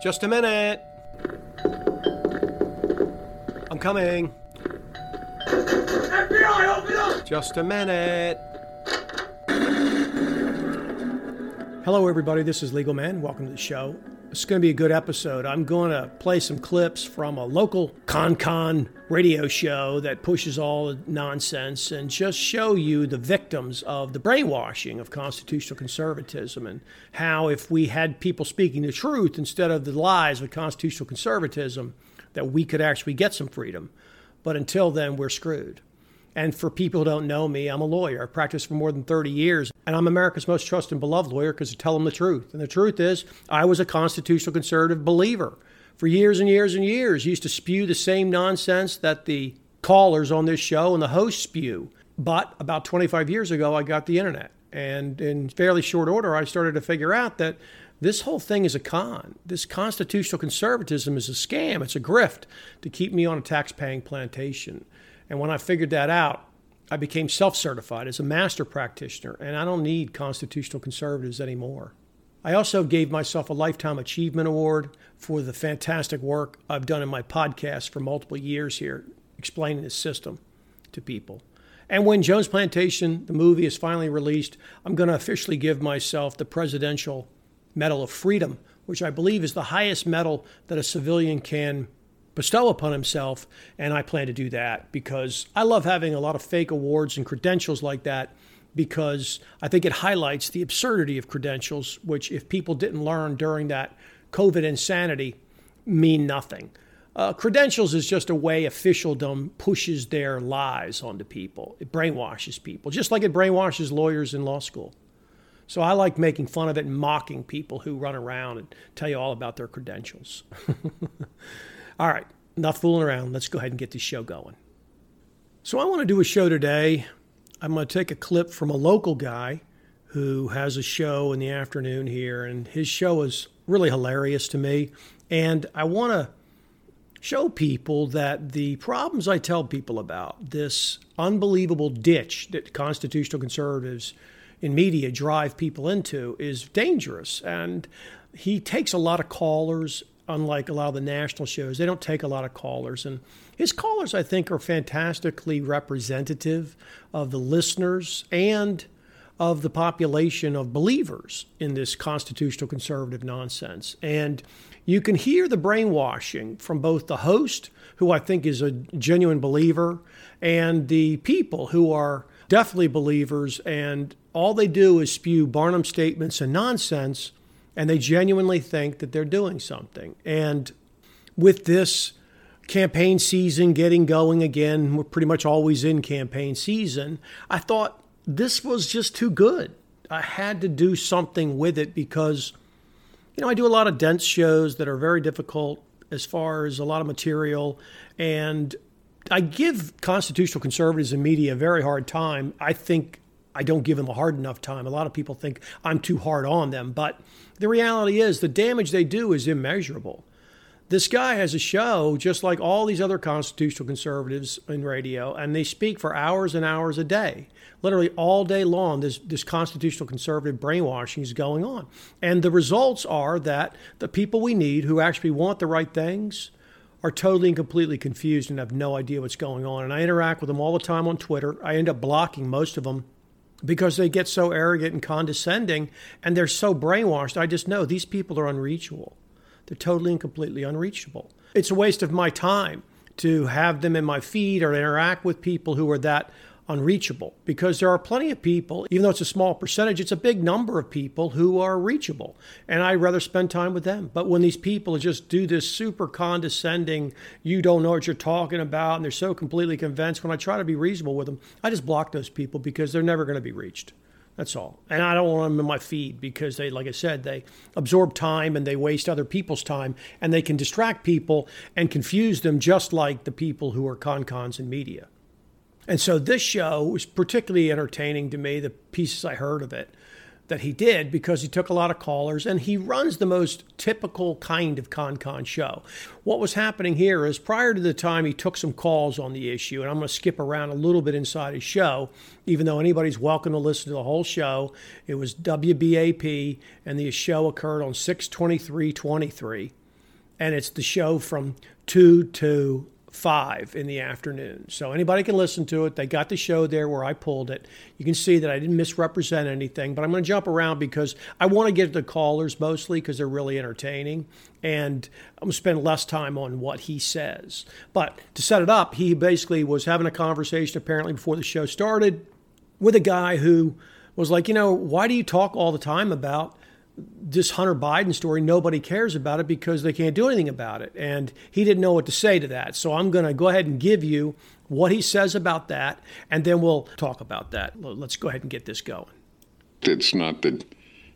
Just a minute. I'm coming. FBI, open up! Just a minute. Hello, everybody. This is Legal Man. Welcome to the show. It's going to be a good episode. I'm going to play some clips from a local con-con radio show that pushes all the nonsense and just show you the victims of the brainwashing of constitutional conservatism and how if we had people speaking the truth instead of the lies of constitutional conservatism, that we could actually get some freedom. But until then, we're screwed. And for people who don't know me, I'm a lawyer. I've practiced for more than 30 years, and I'm America's most trusted and beloved lawyer because I tell them the truth. And the truth is, I was a constitutional conservative believer for years and years and years. Used to spew the same nonsense that the callers on this show and the hosts spew. But about 25 years ago, I got the internet. And in fairly short order, I started to figure out that this whole thing is a con. This constitutional conservatism is a scam. It's a grift to keep me on a tax paying plantation. And when I figured that out, I became self certified as a master practitioner, and I don't need constitutional conservatives anymore. I also gave myself a Lifetime Achievement Award for the fantastic work I've done in my podcast for multiple years here, explaining the system to people. And when Jones Plantation, the movie, is finally released, I'm going to officially give myself the Presidential Medal of Freedom, which I believe is the highest medal that a civilian can bestow upon himself. And I plan to do that because I love having a lot of fake awards and credentials like that because I think it highlights the absurdity of credentials, which, if people didn't learn during that COVID insanity, mean nothing. Uh, credentials is just a way officialdom pushes their lies onto people. It brainwashes people, just like it brainwashes lawyers in law school. So I like making fun of it and mocking people who run around and tell you all about their credentials. All right, enough fooling around. Let's go ahead and get this show going. So, I want to do a show today. I'm going to take a clip from a local guy who has a show in the afternoon here, and his show is really hilarious to me. And I want to show people that the problems I tell people about, this unbelievable ditch that constitutional conservatives in media drive people into, is dangerous. And he takes a lot of callers unlike a lot of the national shows. They don't take a lot of callers. And his callers, I think, are fantastically representative of the listeners and of the population of believers in this constitutional conservative nonsense. And you can hear the brainwashing from both the host, who I think is a genuine believer, and the people who are definitely believers. And all they do is spew Barnum statements and nonsense and they genuinely think that they're doing something. And with this campaign season getting going again, we're pretty much always in campaign season. I thought this was just too good. I had to do something with it because, you know, I do a lot of dense shows that are very difficult as far as a lot of material. And I give constitutional conservatives and media a very hard time. I think I don't give them a hard enough time. A lot of people think I'm too hard on them, but the reality is the damage they do is immeasurable. This guy has a show just like all these other constitutional conservatives in radio, and they speak for hours and hours a day. Literally all day long, this, this constitutional conservative brainwashing is going on. And the results are that the people we need who actually want the right things are totally and completely confused and have no idea what's going on. And I interact with them all the time on Twitter. I end up blocking most of them because they get so arrogant and condescending and they're so brainwashed. I just know these people are unreachable. They're totally and completely unreachable. It's a waste of my time to have them in my feed or interact with people who are that unreachable because there are plenty of people, even though it's a small percentage, it's a big number of people who are reachable. And I'd rather spend time with them. But when these people just do this super condescending, you don't know what you're talking about, and they're so completely convinced, when I try to be reasonable with them, I just block those people because they're never going to be reached. That's all. And I don't want them in my feed because they, like I said, they absorb time and they waste other people's time and they can distract people and confuse them just like the people who are con cons in media. And so this show was particularly entertaining to me, the pieces I heard of it that he did, because he took a lot of callers and he runs the most typical kind of con con show. What was happening here is prior to the time he took some calls on the issue, and I'm going to skip around a little bit inside his show, even though anybody's welcome to listen to the whole show. It was WBAP, and the show occurred on 62323. and it's the show from 2 to 5 in the afternoon. So anybody can listen to it. They got the show there where I pulled it. You can see that I didn't misrepresent anything, but I'm going to jump around because I want to get to the callers mostly because they're really entertaining. And I'm going to spend less time on what he says. But to set it up, he basically was having a conversation apparently before the show started with a guy who was like, you know, why do you talk all the time about this Hunter Biden story, nobody cares about it because they can't do anything about it. And he didn't know what to say to that. So I'm going to go ahead and give you what he says about that, and then we'll talk about that. Let's go ahead and get this going. It's not that,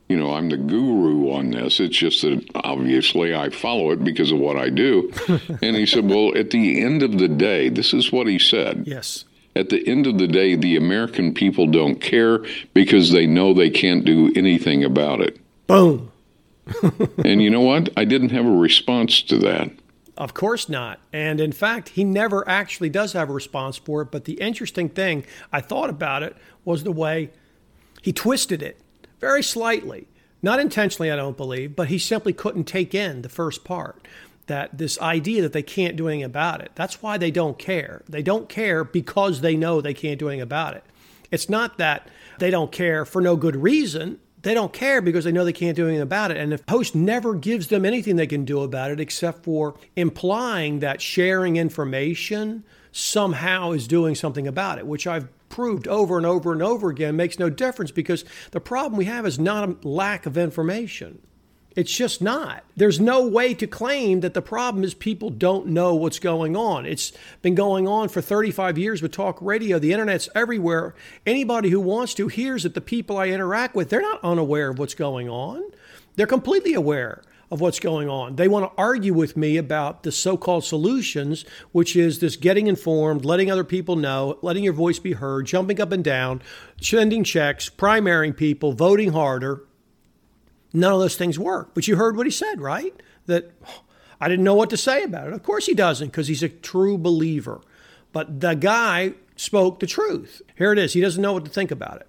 you know, I'm the guru on this. It's just that obviously I follow it because of what I do. and he said, well, at the end of the day, this is what he said. Yes. At the end of the day, the American people don't care because they know they can't do anything about it. Boom. and you know what? I didn't have a response to that. Of course not. And in fact, he never actually does have a response for it. But the interesting thing I thought about it was the way he twisted it very slightly. Not intentionally, I don't believe, but he simply couldn't take in the first part that this idea that they can't do anything about it. That's why they don't care. They don't care because they know they can't do anything about it. It's not that they don't care for no good reason. They don't care because they know they can't do anything about it. And the host never gives them anything they can do about it except for implying that sharing information somehow is doing something about it, which I've proved over and over and over again makes no difference because the problem we have is not a lack of information. It's just not. There's no way to claim that the problem is people don't know what's going on. It's been going on for 35 years with talk radio. The internet's everywhere. Anybody who wants to hears that the people I interact with, they're not unaware of what's going on. They're completely aware of what's going on. They want to argue with me about the so called solutions, which is this getting informed, letting other people know, letting your voice be heard, jumping up and down, sending checks, primarying people, voting harder none of those things work. But you heard what he said, right? That I didn't know what to say about it. Of course he doesn't, because he's a true believer. But the guy spoke the truth. Here it is. He doesn't know what to think about it.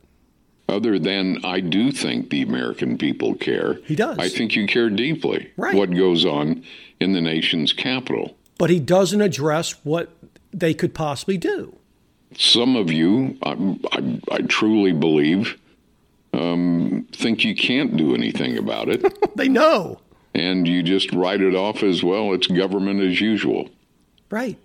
Other than I do think the American people care. He does. I think you care deeply right. what goes on in the nation's capital. But he doesn't address what they could possibly do. Some of you, I, I, I truly believe, um, think you can't do anything about it. they know. And you just write it off as well, it's government as usual. Right.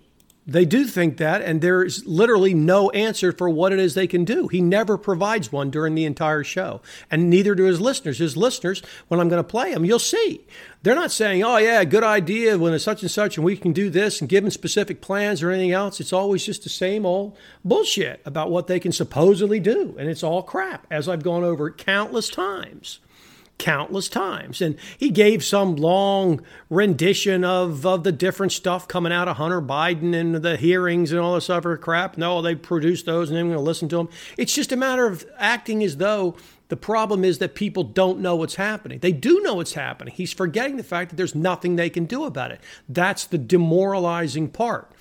They do think that, and there's literally no answer for what it is they can do. He never provides one during the entire show, and neither do his listeners. His listeners, when I'm going to play them, you'll see. They're not saying, oh, yeah, good idea when it's such and such, and we can do this and give them specific plans or anything else. It's always just the same old bullshit about what they can supposedly do, and it's all crap, as I've gone over countless times countless times. And he gave some long rendition of, of the different stuff coming out of Hunter Biden and the hearings and all this other crap. No, they produced those and I'm going to listen to them. It's just a matter of acting as though the problem is that people don't know what's happening. They do know what's happening. He's forgetting the fact that there's nothing they can do about it. That's the demoralizing part.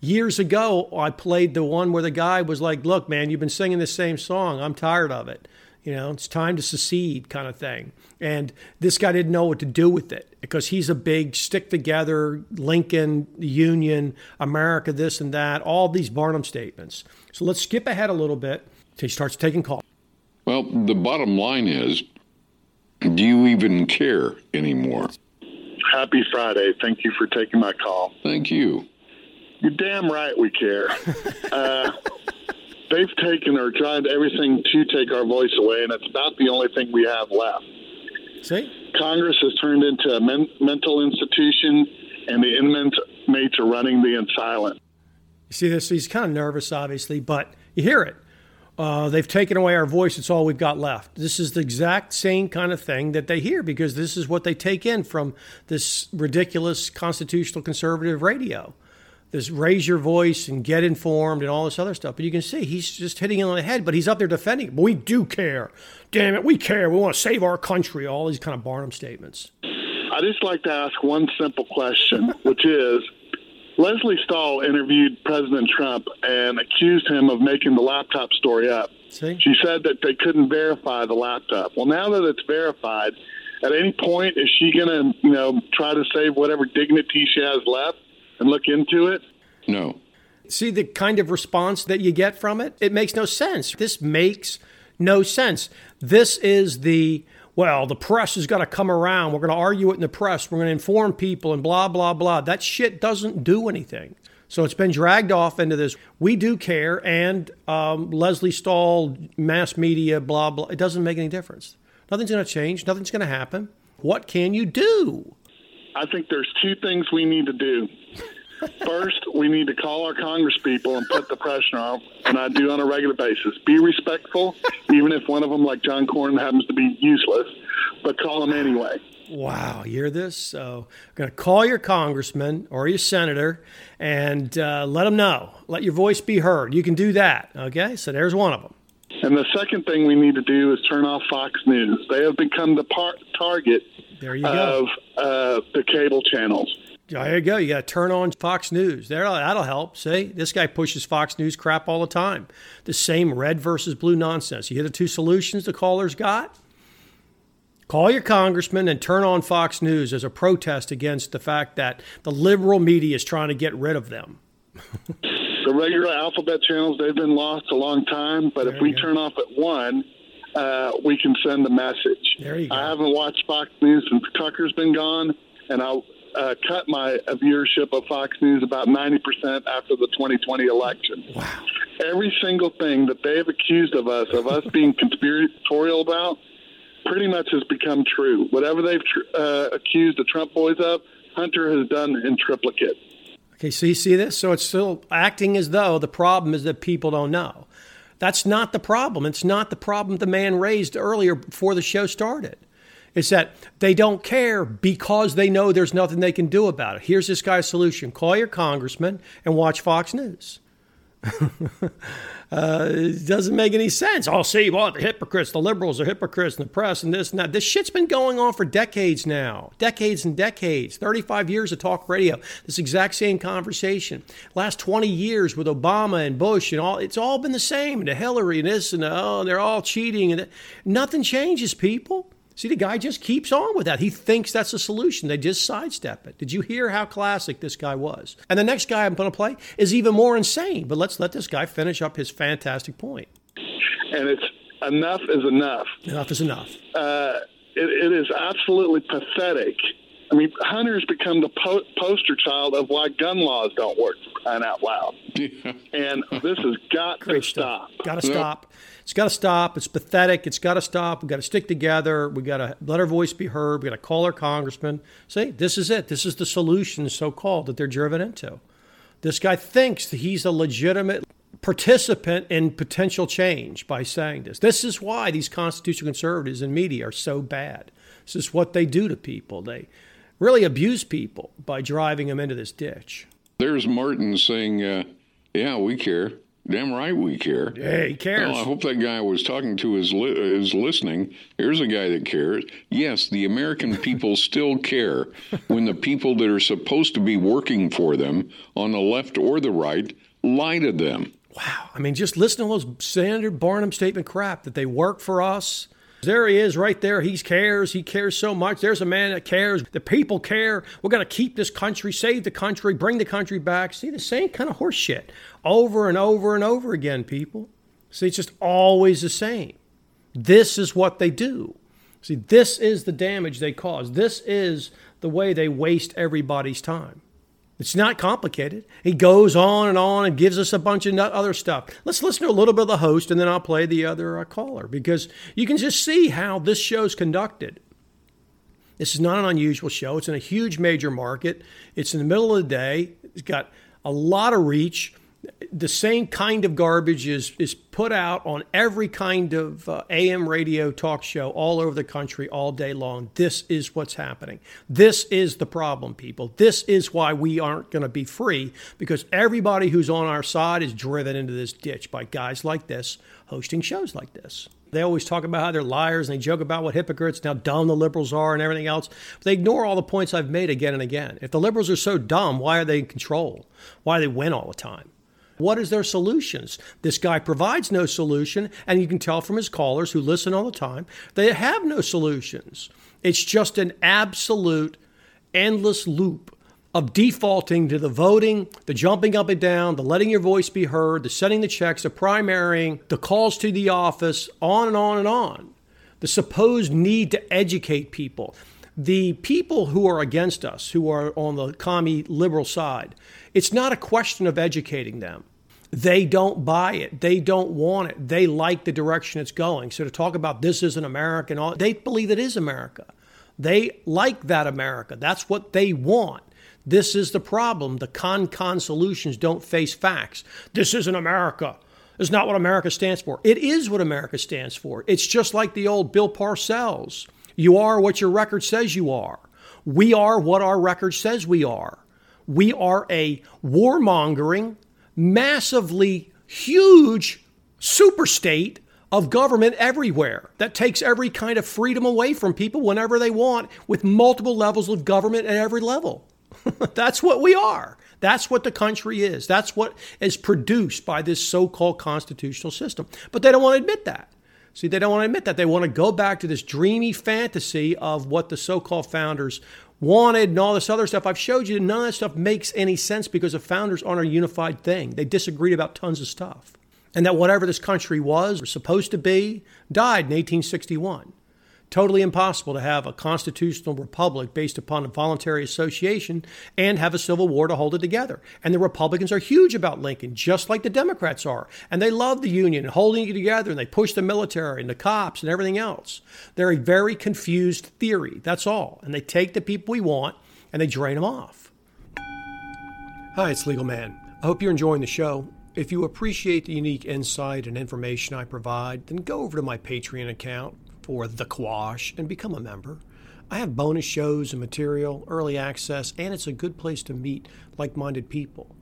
Years ago, I played the one where the guy was like, Look, man, you've been singing the same song. I'm tired of it. You know, it's time to secede kind of thing. And this guy didn't know what to do with it because he's a big stick together, Lincoln, Union, America, this and that, all these Barnum statements. So let's skip ahead a little bit till he starts taking calls. Well, the bottom line is do you even care anymore? Happy Friday. Thank you for taking my call. Thank you. You're damn right we care. uh, they've taken or tried everything to take our voice away, and it's about the only thing we have left. See? Congress has turned into a men- mental institution, and the inmates are running the asylum. You see this? He's kind of nervous, obviously, but you hear it. Uh, they've taken away our voice. It's all we've got left. This is the exact same kind of thing that they hear because this is what they take in from this ridiculous constitutional conservative radio this raise your voice and get informed and all this other stuff. But you can see he's just hitting it on the head, but he's up there defending it. But we do care. Damn it, we care. We want to save our country. All these kind of Barnum statements. I just like to ask one simple question, which is Lesley Stahl interviewed President Trump and accused him of making the laptop story up. See? She said that they couldn't verify the laptop. Well, now that it's verified, At any point, is she going to, you know, try to save whatever dignity she has left and look into it? No. See the kind of response that you get from it? It makes no sense. This makes no sense. This is the well, the press has got to come around. We're going to argue it in the press. We're going to inform people and blah, blah, blah. That shit doesn't do anything. So it's been dragged off into this. We do care, and um, Lesley Stahl, mass media, blah, blah. It doesn't make any difference. Nothing's going to change. Nothing's going to happen. What can you do? I think there's two things we need to do. First, we need to call our congresspeople and put the pressure on, and I do on a regular basis. Be respectful, even if one of them, like John Cornyn, happens to be useless, but call them anyway. Wow, you hear this? So, I'm going to call your congressman or your senator and uh, let them know. Let your voice be heard. You can do that. Okay, so there's one of them. And the second thing we need to do is turn off Fox News. They have become the par- target of. Uh, the cable channels. There you go. You got to turn on Fox News. There, that'll help. See, this guy pushes Fox News crap all the time. The same red versus blue nonsense. You hear the two solutions the callers got? Call your congressman and turn on Fox News as a protest against the fact that the liberal media is trying to get rid of them. the regular alphabet channels, they've been lost a long time, but there if we go. turn off at one, uh, we can send a message. There you go. I haven't watched Fox News since Tucker's been gone, and I uh, cut my viewership of Fox News about 90% after the 2020 election. Wow. Every single thing that they have accused of us, of us being conspiratorial about, pretty much has become true. Whatever they've tr- uh, accused the Trump boys of, Hunter has done in triplicate. Okay, so you see this? So it's still acting as though the problem is that people don't know. That's not the problem. It's not the problem the man raised earlier before the show started. It's that they don't care because they know there's nothing they can do about it. Here's this guy's solution call your congressman and watch Fox News. uh, it doesn't make any sense. Oh, see, well, the hypocrites, the liberals are hypocrites in the press and this and that. This shit's been going on for decades now. Decades and decades. 35 years of talk radio. This exact same conversation. Last 20 years with Obama and Bush and all, it's all been the same. And Hillary and this and the, oh, they're all cheating. and Nothing changes, people. See, the guy just keeps on with that. He thinks that's a solution. They just sidestep it. Did you hear how classic this guy was? And the next guy I'm going to play is even more insane. But let's let this guy finish up his fantastic point. And it's enough is enough. Enough is enough. Uh, it, it is absolutely pathetic. I mean, Hunter's become the po- poster child of why gun laws don't work, crying out loud. and this has got Great to stop. Got to stop. It's got to stop. It's pathetic. It's got to stop. We've got to stick together. We've got to let our voice be heard. We've got to call our congressman. Say, this is it. This is the solution, so called, that they're driven into. This guy thinks that he's a legitimate participant in potential change by saying this. This is why these constitutional conservatives and media are so bad. This is what they do to people. They really abuse people by driving them into this ditch. There's Martin saying, uh, Yeah, we care. Damn right we care. Yeah, he cares. Well, I hope that guy I was talking to is, li- is listening. Here's a guy that cares. Yes, the American people still care when the people that are supposed to be working for them on the left or the right lie to them. Wow. I mean, just listen to those standard Barnum statement crap that they work for us there he is right there. He cares. He cares so much. There's a man that cares. The people care. We're going to keep this country, save the country, bring the country back. See, the same kind of horse shit over and over and over again, people. See, it's just always the same. This is what they do. See, this is the damage they cause. This is the way they waste everybody's time. It's not complicated. He goes on and on and gives us a bunch of other stuff. Let's listen to a little bit of the host and then I'll play the other uh, caller because you can just see how this show's conducted. This is not an unusual show. It's in a huge major market. It's in the middle of the day. It's got a lot of reach the same kind of garbage is is put out on every kind of uh, AM radio talk show all over the country all day long. This is what's happening. This is the problem, people. This is why we aren't going to be free because everybody who's on our side is driven into this ditch by guys like this hosting shows like this. They always talk about how they're liars and they joke about what hypocrites and how dumb the liberals are and everything else. But they ignore all the points I've made again and again. If the liberals are so dumb, why are they in control? Why do they win all the time? What is their solutions? This guy provides no solution, and you can tell from his callers who listen all the time, they have no solutions. It's just an absolute endless loop of defaulting to the voting, the jumping up and down, the letting your voice be heard, the sending the checks, the primarying, the calls to the office, on and on and on. The supposed need to educate people. The people who are against us, who are on the commie liberal side, it's not a question of educating them. They don't buy it. They don't want it. They like the direction it's going. So to talk about this isn't America all, they believe it is America. They like that America. That's what they want. This is the problem. The con con solutions don't face facts. This isn't America. It's not what America stands for. It is what America stands for. It's just like the old Bill Parcells. You are what your record says you are. We are what our record says we are. We are a warmongering, massively huge super state of government everywhere that takes every kind of freedom away from people whenever they want with multiple levels of government at every level. That's what we are. That's what the country is. That's what is produced by this so called constitutional system. But they don't want to admit that. See, they don't want to admit that. They want to go back to this dreamy fantasy of what the so called founders wanted and all this other stuff. I've showed you that none of that stuff makes any sense because the founders aren't a unified thing. They disagreed about tons of stuff. And that whatever this country was, or supposed to be, died in 1861. Totally impossible to have a constitutional republic based upon a voluntary association and have a civil war to hold it together. And the Republicans are huge about Lincoln, just like the Democrats are. And they love the Union and holding it together, and they push the military and the cops and everything else. They're a very confused theory. That's all. And they take the people we want and they drain them off. Hi, it's Legal Man. I hope you're enjoying the show. If you appreciate the unique insight and information I provide, then go over to my Patreon account for The Quash and become a member. I have bonus shows and material, early access, and it's a good place to meet like minded people.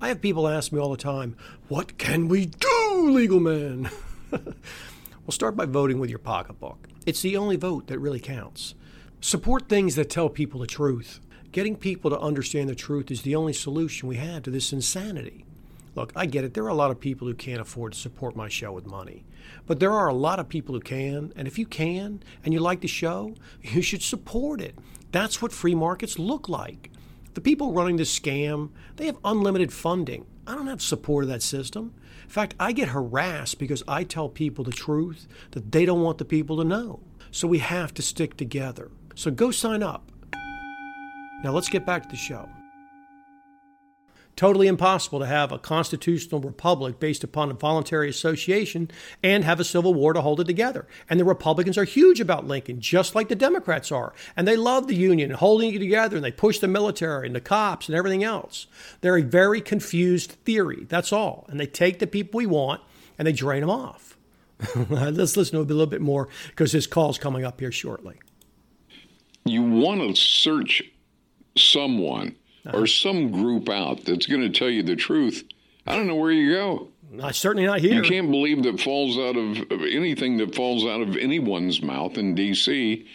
I have people ask me all the time, What can we do, legal man? well, start by voting with your pocketbook. It's the only vote that really counts. Support things that tell people the truth. Getting people to understand the truth is the only solution we have to this insanity. Look, I get it. There are a lot of people who can't afford to support my show with money. But there are a lot of people who can. And if you can and you like the show, you should support it. That's what free markets look like. The people running this scam, they have unlimited funding. I don't have support of that system. In fact, I get harassed because I tell people the truth that they don't want the people to know. So we have to stick together. So go sign up. Now let's get back to the show. Totally impossible to have a constitutional republic based upon a voluntary association and have a civil war to hold it together. And the Republicans are huge about Lincoln, just like the Democrats are. And they love the Union holding it together, and they push the military and the cops and everything else. They're a very confused theory. That's all. And they take the people we want and they drain them off. Let's listen to a little bit more because his call's coming up here shortly. You want to search someone uh-huh. or some group out that's going to tell you the truth, I don't know where you go. Not, certainly not here. You can't believe that falls out of, anything that falls out of anyone's mouth in D.C.,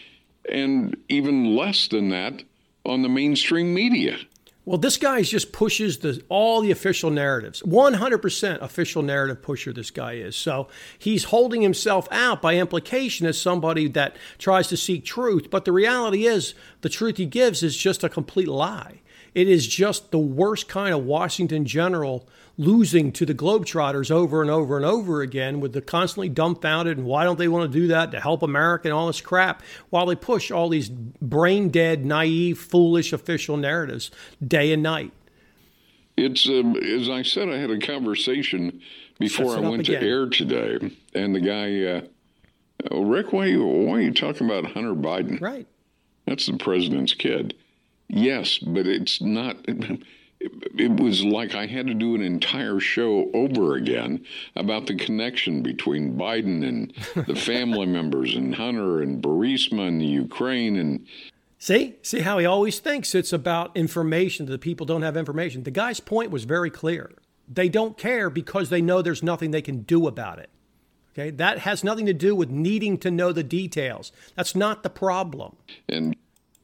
and even less than that on the mainstream media. Well, this guy just pushes the, all the official narratives. 100% official narrative pusher, this guy is. So he's holding himself out by implication as somebody that tries to seek truth. But the reality is, the truth he gives is just a complete lie. It is just the worst kind of Washington general losing to the Globetrotters over and over and over again with the constantly dumbfounded and why don't they want to do that to help America and all this crap while they push all these brain dead, naive, foolish official narratives day and night. It's, um, as I said, I had a conversation before I went to air today, and the guy, uh, oh, Rick, why are, you, why are you talking about Hunter Biden? Right. That's the president's kid. Yes, but it's not. It was like I had to do an entire show over again about the connection between Biden and the family members and Hunter and Burisma and the Ukraine and. See, see how he always thinks it's about information that the people don't have information. The guy's point was very clear. They don't care because they know there's nothing they can do about it. Okay, that has nothing to do with needing to know the details. That's not the problem. And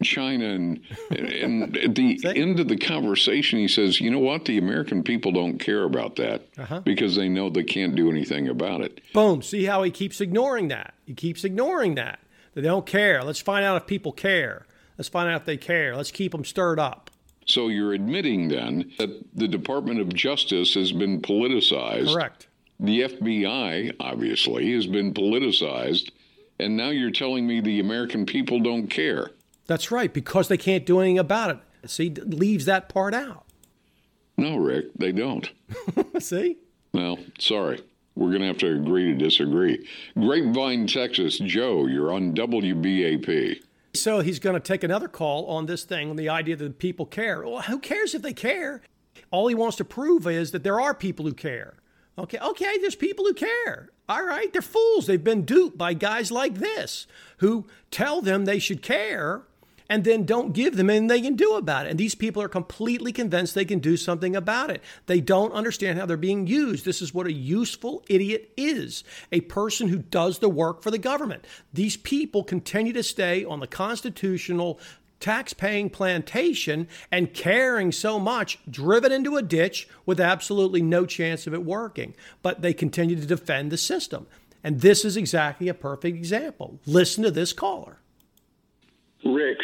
China. And, and at the end of the conversation, he says, You know what? The American people don't care about that uh-huh. because they know they can't do anything about it. Boom. See how he keeps ignoring that? He keeps ignoring that. They don't care. Let's find out if people care. Let's find out if they care. Let's keep them stirred up. So you're admitting then that the Department of Justice has been politicized. Correct. The FBI, obviously, has been politicized. And now you're telling me the American people don't care. That's right, because they can't do anything about it. See, leaves that part out. No, Rick, they don't. See? Well, sorry. We're going to have to agree to disagree. Grapevine, Texas. Joe, you're on WBAP. So he's going to take another call on this thing, on the idea that people care. Well, who cares if they care? All he wants to prove is that there are people who care. Okay, okay, there's people who care. All right, they're fools. They've been duped by guys like this who tell them they should care and then don't give them anything they can do about it. And these people are completely convinced they can do something about it. They don't understand how they're being used. This is what a useful idiot is a person who does the work for the government. These people continue to stay on the constitutional tax paying plantation and caring so much, driven into a ditch with absolutely no chance of it working. But they continue to defend the system. And this is exactly a perfect example. Listen to this caller. Rick,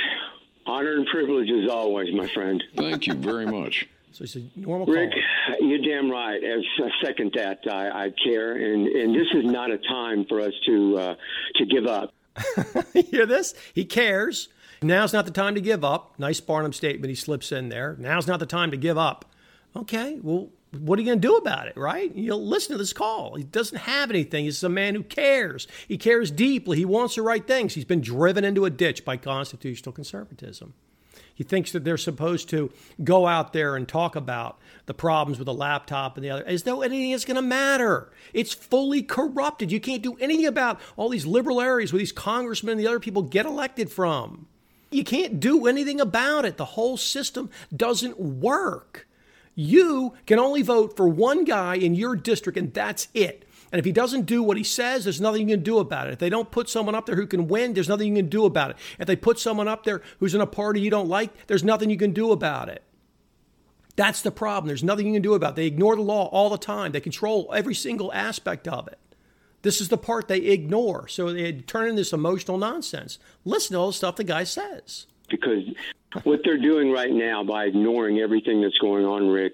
honor and privilege as always, my friend. Thank you very much. So he's a normal Rick, caller. you're damn right. As I second that, I, I care, and, and this is not a time for us to uh, to give up. you hear this? He cares. Now's not the time to give up. Nice Barnum statement he slips in there. Now's not the time to give up. Okay, well, what are you going to do about it, right? You'll listen to this call. He doesn't have anything. He's a man who cares. He cares deeply. He wants the right things. He's been driven into a ditch by constitutional conservatism. He thinks that they're supposed to go out there and talk about the problems with the laptop and the other, as though anything is going to matter. It's fully corrupted. You can't do anything about all these liberal areas where these congressmen and the other people get elected from. You can't do anything about it. The whole system doesn't work. You can only vote for one guy in your district, and that's it. And if he doesn't do what he says, there's nothing you can do about it. If they don't put someone up there who can win, there's nothing you can do about it. If they put someone up there who's in a party you don't like, there's nothing you can do about it. That's the problem. There's nothing you can do about it. They ignore the law all the time. They control every single aspect of it. This is the part they ignore. So they turn into this emotional nonsense. Listen to all the stuff the guy says. Because what they're doing right now by ignoring everything that's going on, Rick,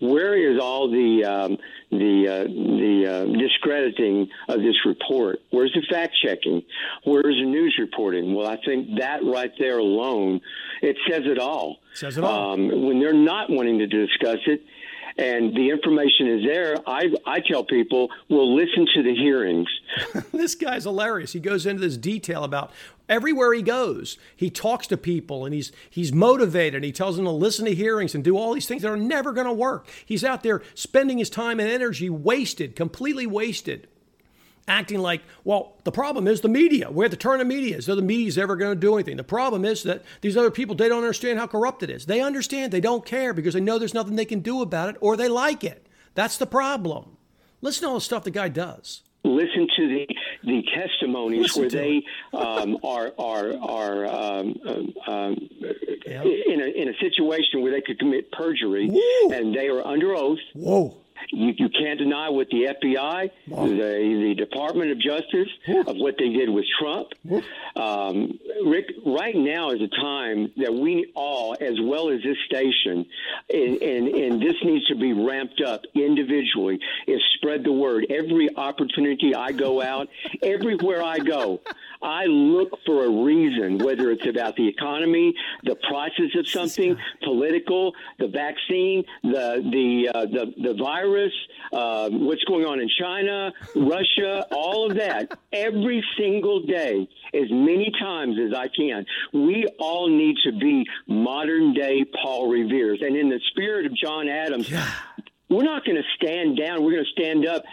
where is all the um, the uh, the uh, discrediting of this report? Where's the fact checking? Where's the news reporting? Well, I think that right there alone, it says it all. Says it all. Um, when they're not wanting to discuss it, and the information is there, I, I tell people, well, listen to the hearings. this guy's hilarious. He goes into this detail about everywhere he goes. He talks to people and he's he's motivated. He tells them to listen to hearings and do all these things that are never going to work. He's out there spending his time and energy wasted, completely wasted acting like, well, the problem is the media. We're at the turn of media. Is So the media's ever going to do anything. The problem is that these other people, they don't understand how corrupt it is. They understand. They don't care because they know there's nothing they can do about it or they like it. That's the problem. Listen to all the stuff the guy does. Listen to the the testimonies Listen where they um, are are are um, um, Yeah. in a in a situation where they could commit perjury Woo. and they are under oath. Whoa. You, you can't deny what the FBI, the, the Department of Justice, of what they did with Trump. Um, Rick, right now is a time that we all, as well as this station, and, and, and this needs to be ramped up individually, is spread the word. Every opportunity I go out, everywhere I go, I look for a reason, whether it's about the economy, the prices of something, political, the vaccine, the the uh, the, the virus, uh, what's going on in China, Russia, all of that. Every single day, as many times as I can, we all need to be modern day Paul Revere's, and in the spirit of John Adams. We're not going to stand down. We're going to stand up.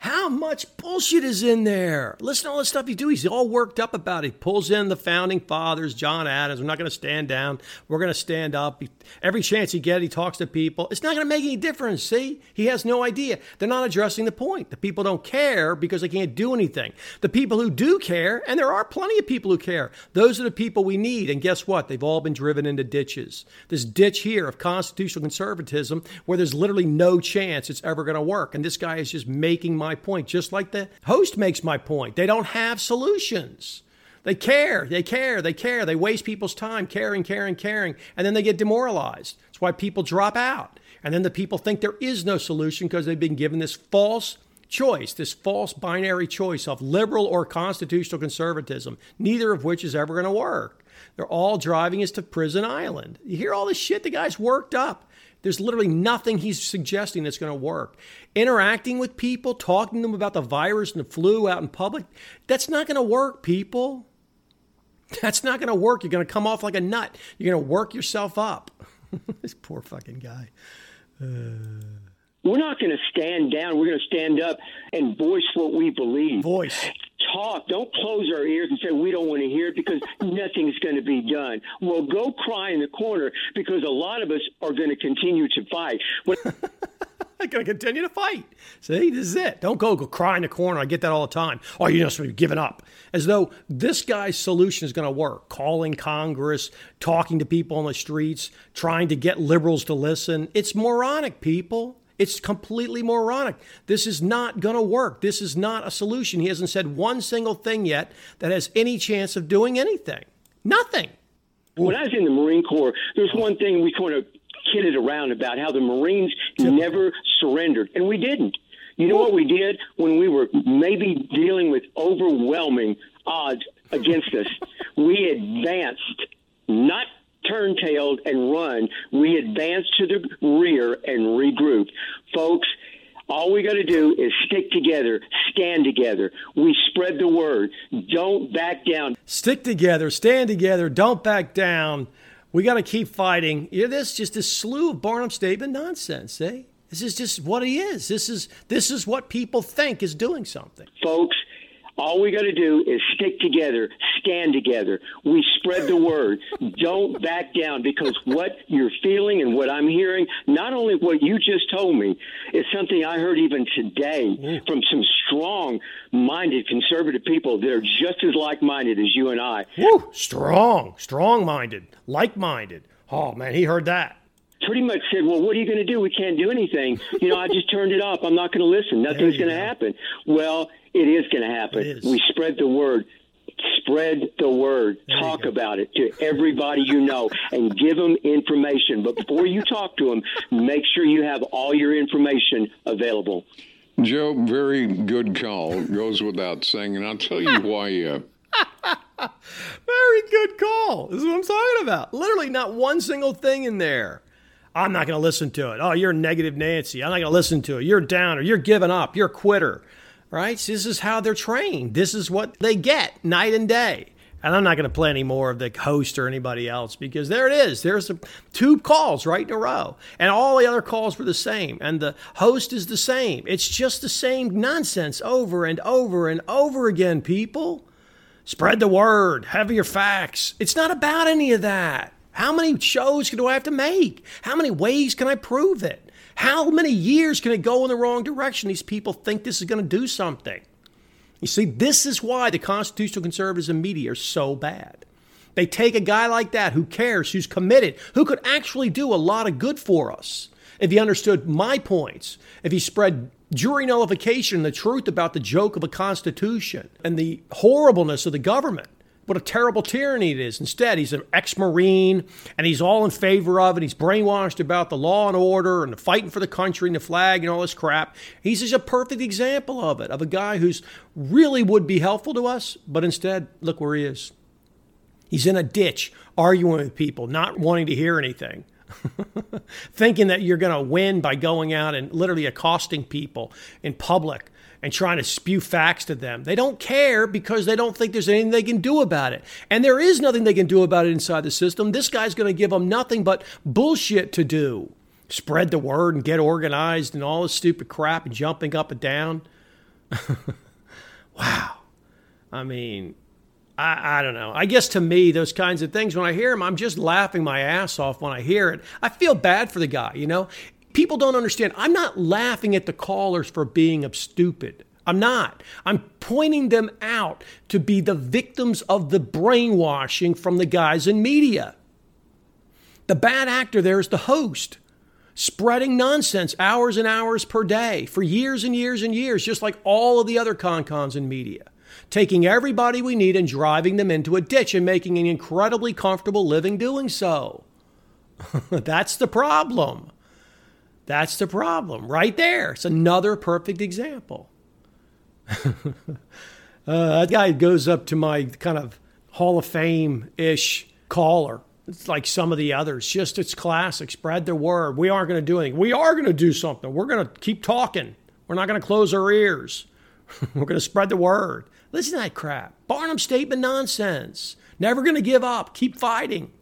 How much bullshit is in there? Listen to all the stuff he do. He's all worked up about it. He pulls in the founding fathers, John Adams. We're not going to stand down. We're going to stand up. Every chance he gets, he talks to people. It's not going to make any difference. See, he has no idea. They're not addressing the point. The people don't care because they can't do anything. The people who do care, and there are plenty of people who care, those are the people we need. And guess what? They've all been driven into ditches. This ditch here of constitutional conservatism, where there's literally no chance it's ever going to work. And this guy is just making making my point, just like the host makes my point. They don't have solutions. They care, they care, they care. They waste people's time caring, caring, caring, and then they get demoralized. That's why people drop out. And then the people think there is no solution because they've been given this false choice, this false binary choice of liberal or constitutional conservatism, neither of which is ever going to work. They're all driving us to prison island. You hear all this shit? The guy's worked up. There's literally nothing he's suggesting that's going to work. Interacting with people, talking to them about the virus and the flu out in public, that's not going to work, people. That's not going to work. You're going to come off like a nut. You're going to work yourself up. this poor fucking guy. Uh... We're not going to stand down. We're going to stand up and voice what we believe. Voice. Talk. Don't close our ears and say we don't want to hear it because nothing's going to be done. Well, go cry in the corner because a lot of us are going to continue to fight. I'm going to continue to fight. See, this is it. Don't go, go cry in the corner. I get that all the time. Oh, you must be giving up. As though this guy's solution is going to work. Calling Congress, talking to people on the streets, trying to get liberals to listen. It's moronic, people. It's completely moronic. This is not going to work. This is not a solution. He hasn't said one single thing yet that has any chance of doing anything. Nothing. When I was in the Marine Corps, there's one thing we kind of kidded around about how the Marines never surrendered, and we didn't. You know what we did when we were maybe dealing with overwhelming odds against us? We advanced, not turntailed and run. We advanced to the rear and regrouped. Folks, all we got to do is stick together, stand together. We spread the word. Don't back down. Stick together, stand together, don't back down. We got to keep fighting. You know, this just a slew of Barnum statement nonsense, eh? This is just what he is. This is this is what people think is doing something. Folks, all we got to do is stick together, stand together. We spread the word. Don't back down because what you're feeling and what I'm hearing, not only what you just told me, is something I heard even today from some strong minded conservative people that are just as like minded as you and I. Woo, strong, strong minded, like minded. Oh, man, he heard that pretty much said, "Well, what are you going to do? We can't do anything. You know, I just turned it off. I'm not going to listen. Nothing's going to happen." Well, it is going to happen. We spread the word. Spread the word. There talk about it to everybody you know and give them information. But before you talk to them, make sure you have all your information available. Joe, very good call. Goes without saying. And I'll tell you why. Uh, very good call. This is what I'm talking about. Literally, not one single thing in there. I'm not going to listen to it. Oh, you're negative Nancy. I'm not going to listen to it. You're down or you're giving up. You're a quitter right? This is how they're trained. This is what they get night and day. And I'm not going to play any more of the host or anybody else because there it is. There's two calls right in a row. And all the other calls were the same. And the host is the same. It's just the same nonsense over and over and over again, people. Spread the word, have your facts. It's not about any of that. How many shows do I have to make? How many ways can I prove it? How many years can it go in the wrong direction? These people think this is going to do something. You see, this is why the constitutional conservatives and media are so bad. They take a guy like that who cares, who's committed, who could actually do a lot of good for us if he understood my points, if he spread jury nullification, the truth about the joke of a constitution and the horribleness of the government what a terrible tyranny it is. Instead, he's an ex Marine and he's all in favor of it. He's brainwashed about the law and order and the fighting for the country and the flag and all this crap. He's just a perfect example of it, of a guy who's really would be helpful to us, but instead, look where he is. He's in a ditch arguing with people, not wanting to hear anything. Thinking that you're going to win by going out and literally accosting people in public and trying to spew facts to them. They don't care because they don't think there's anything they can do about it. And there is nothing they can do about it inside the system. This guy's going to give them nothing but bullshit to do. Spread the word and get organized and all this stupid crap and jumping up and down. wow. I mean, I, I, don't know. I guess to me, those kinds of things, when I hear them, I'm just laughing my ass off when I hear it. I feel bad for the guy, you know? People don't understand. I'm not laughing at the callers for being stupid. I'm not. I'm pointing them out to be the victims of the brainwashing from the guys in media. The bad actor there is the host spreading nonsense hours and hours per day for years and years and years, just like all of the other con-cons in media. Taking everybody we need and driving them into a ditch and making an incredibly comfortable living doing so. That's the problem. That's the problem right there. It's another perfect example. uh, that guy goes up to my kind of Hall of Fame ish caller. It's like some of the others. Just it's classic. Spread the word. We aren't going to do anything. We are going to do something. We're going to keep talking. We're not going to close our ears. We're going to spread the word. Listen to that crap. Barnum statement nonsense. Never going to give up. Keep fighting.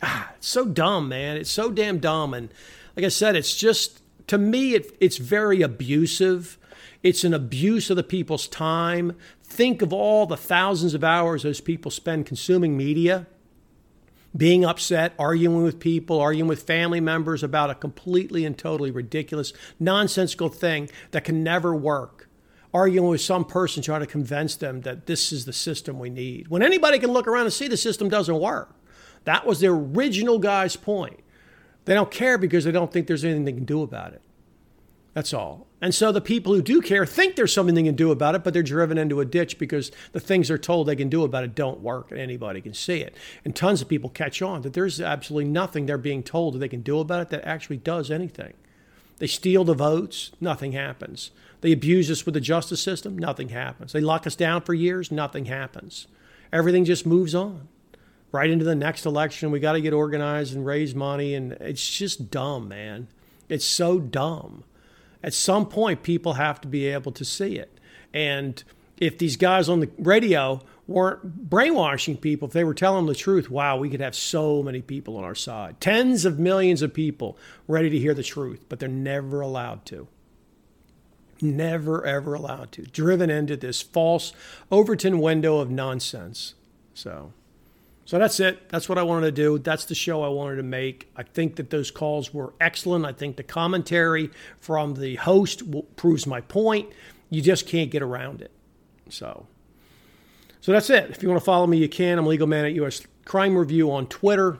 God, it's so dumb, man. It's so damn dumb. And like I said, it's just to me, it, it's very abusive. It's an abuse of the people's time. Think of all the thousands of hours those people spend consuming media, being upset, arguing with people, arguing with family members about a completely and totally ridiculous, nonsensical thing that can never work. Arguing with some person trying to convince them that this is the system we need. When anybody can look around and see the system doesn't work. That was the original guy's point. They don't care because they don't think there's anything they can do about it. That's all. And so the people who do care think there's something they can do about it, but they're driven into a ditch because the things they're told they can do about it don't work and anybody can see it. And tons of people catch on that there's absolutely nothing they're being told that they can do about it that actually does anything. They steal the votes, nothing happens. They abuse us with the justice system, nothing happens. They lock us down for years, nothing happens. Everything just moves on right into the next election. We got to get organized and raise money. And it's just dumb, man. It's so dumb. At some point, people have to be able to see it. And if these guys on the radio weren't brainwashing people, if they were telling the truth, wow, we could have so many people on our side. Tens of millions of people ready to hear the truth, but they're never allowed to. Never, ever allowed to. Driven into this false Overton window of nonsense. So. So that's it. That's what I wanted to do. That's the show I wanted to make. I think that those calls were excellent. I think the commentary from the host proves my point. You just can't get around it. So, so that's it. If you want to follow me, you can. I'm Legal Man at US Crime Review on Twitter.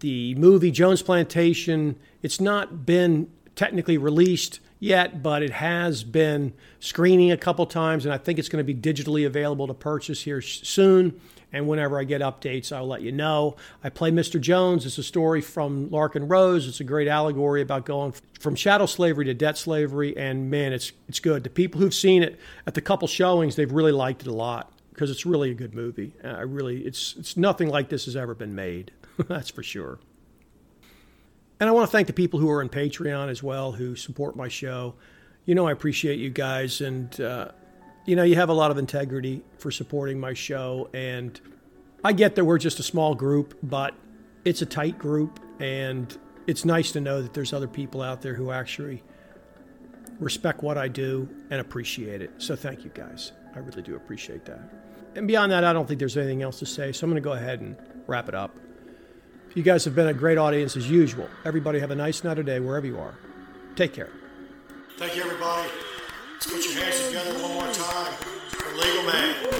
The movie Jones Plantation. It's not been technically released yet, but it has been screening a couple times, and I think it's going to be digitally available to purchase here soon. And whenever I get updates, I'll let you know. I play Mr. Jones. It's a story from Larken Rose. It's a great allegory about going from chattel slavery to debt slavery. And man, it's it's good. The people who've seen it at the couple showings, they've really liked it a lot because it's really a good movie. I really, it's it's nothing like this has ever been made. That's for sure. And I want to thank the people who are on Patreon as well who support my show. You know, I appreciate you guys and. Uh, you know, you have a lot of integrity for supporting my show. And I get that we're just a small group, but it's a tight group. And it's nice to know that there's other people out there who actually respect what I do and appreciate it. So thank you guys. I really do appreciate that. And beyond that, I don't think there's anything else to say. So I'm going to go ahead and wrap it up. You guys have been a great audience as usual. Everybody have a nice night or day wherever you are. Take care. Thank you, everybody. Put your hands together one more time for Legal Man.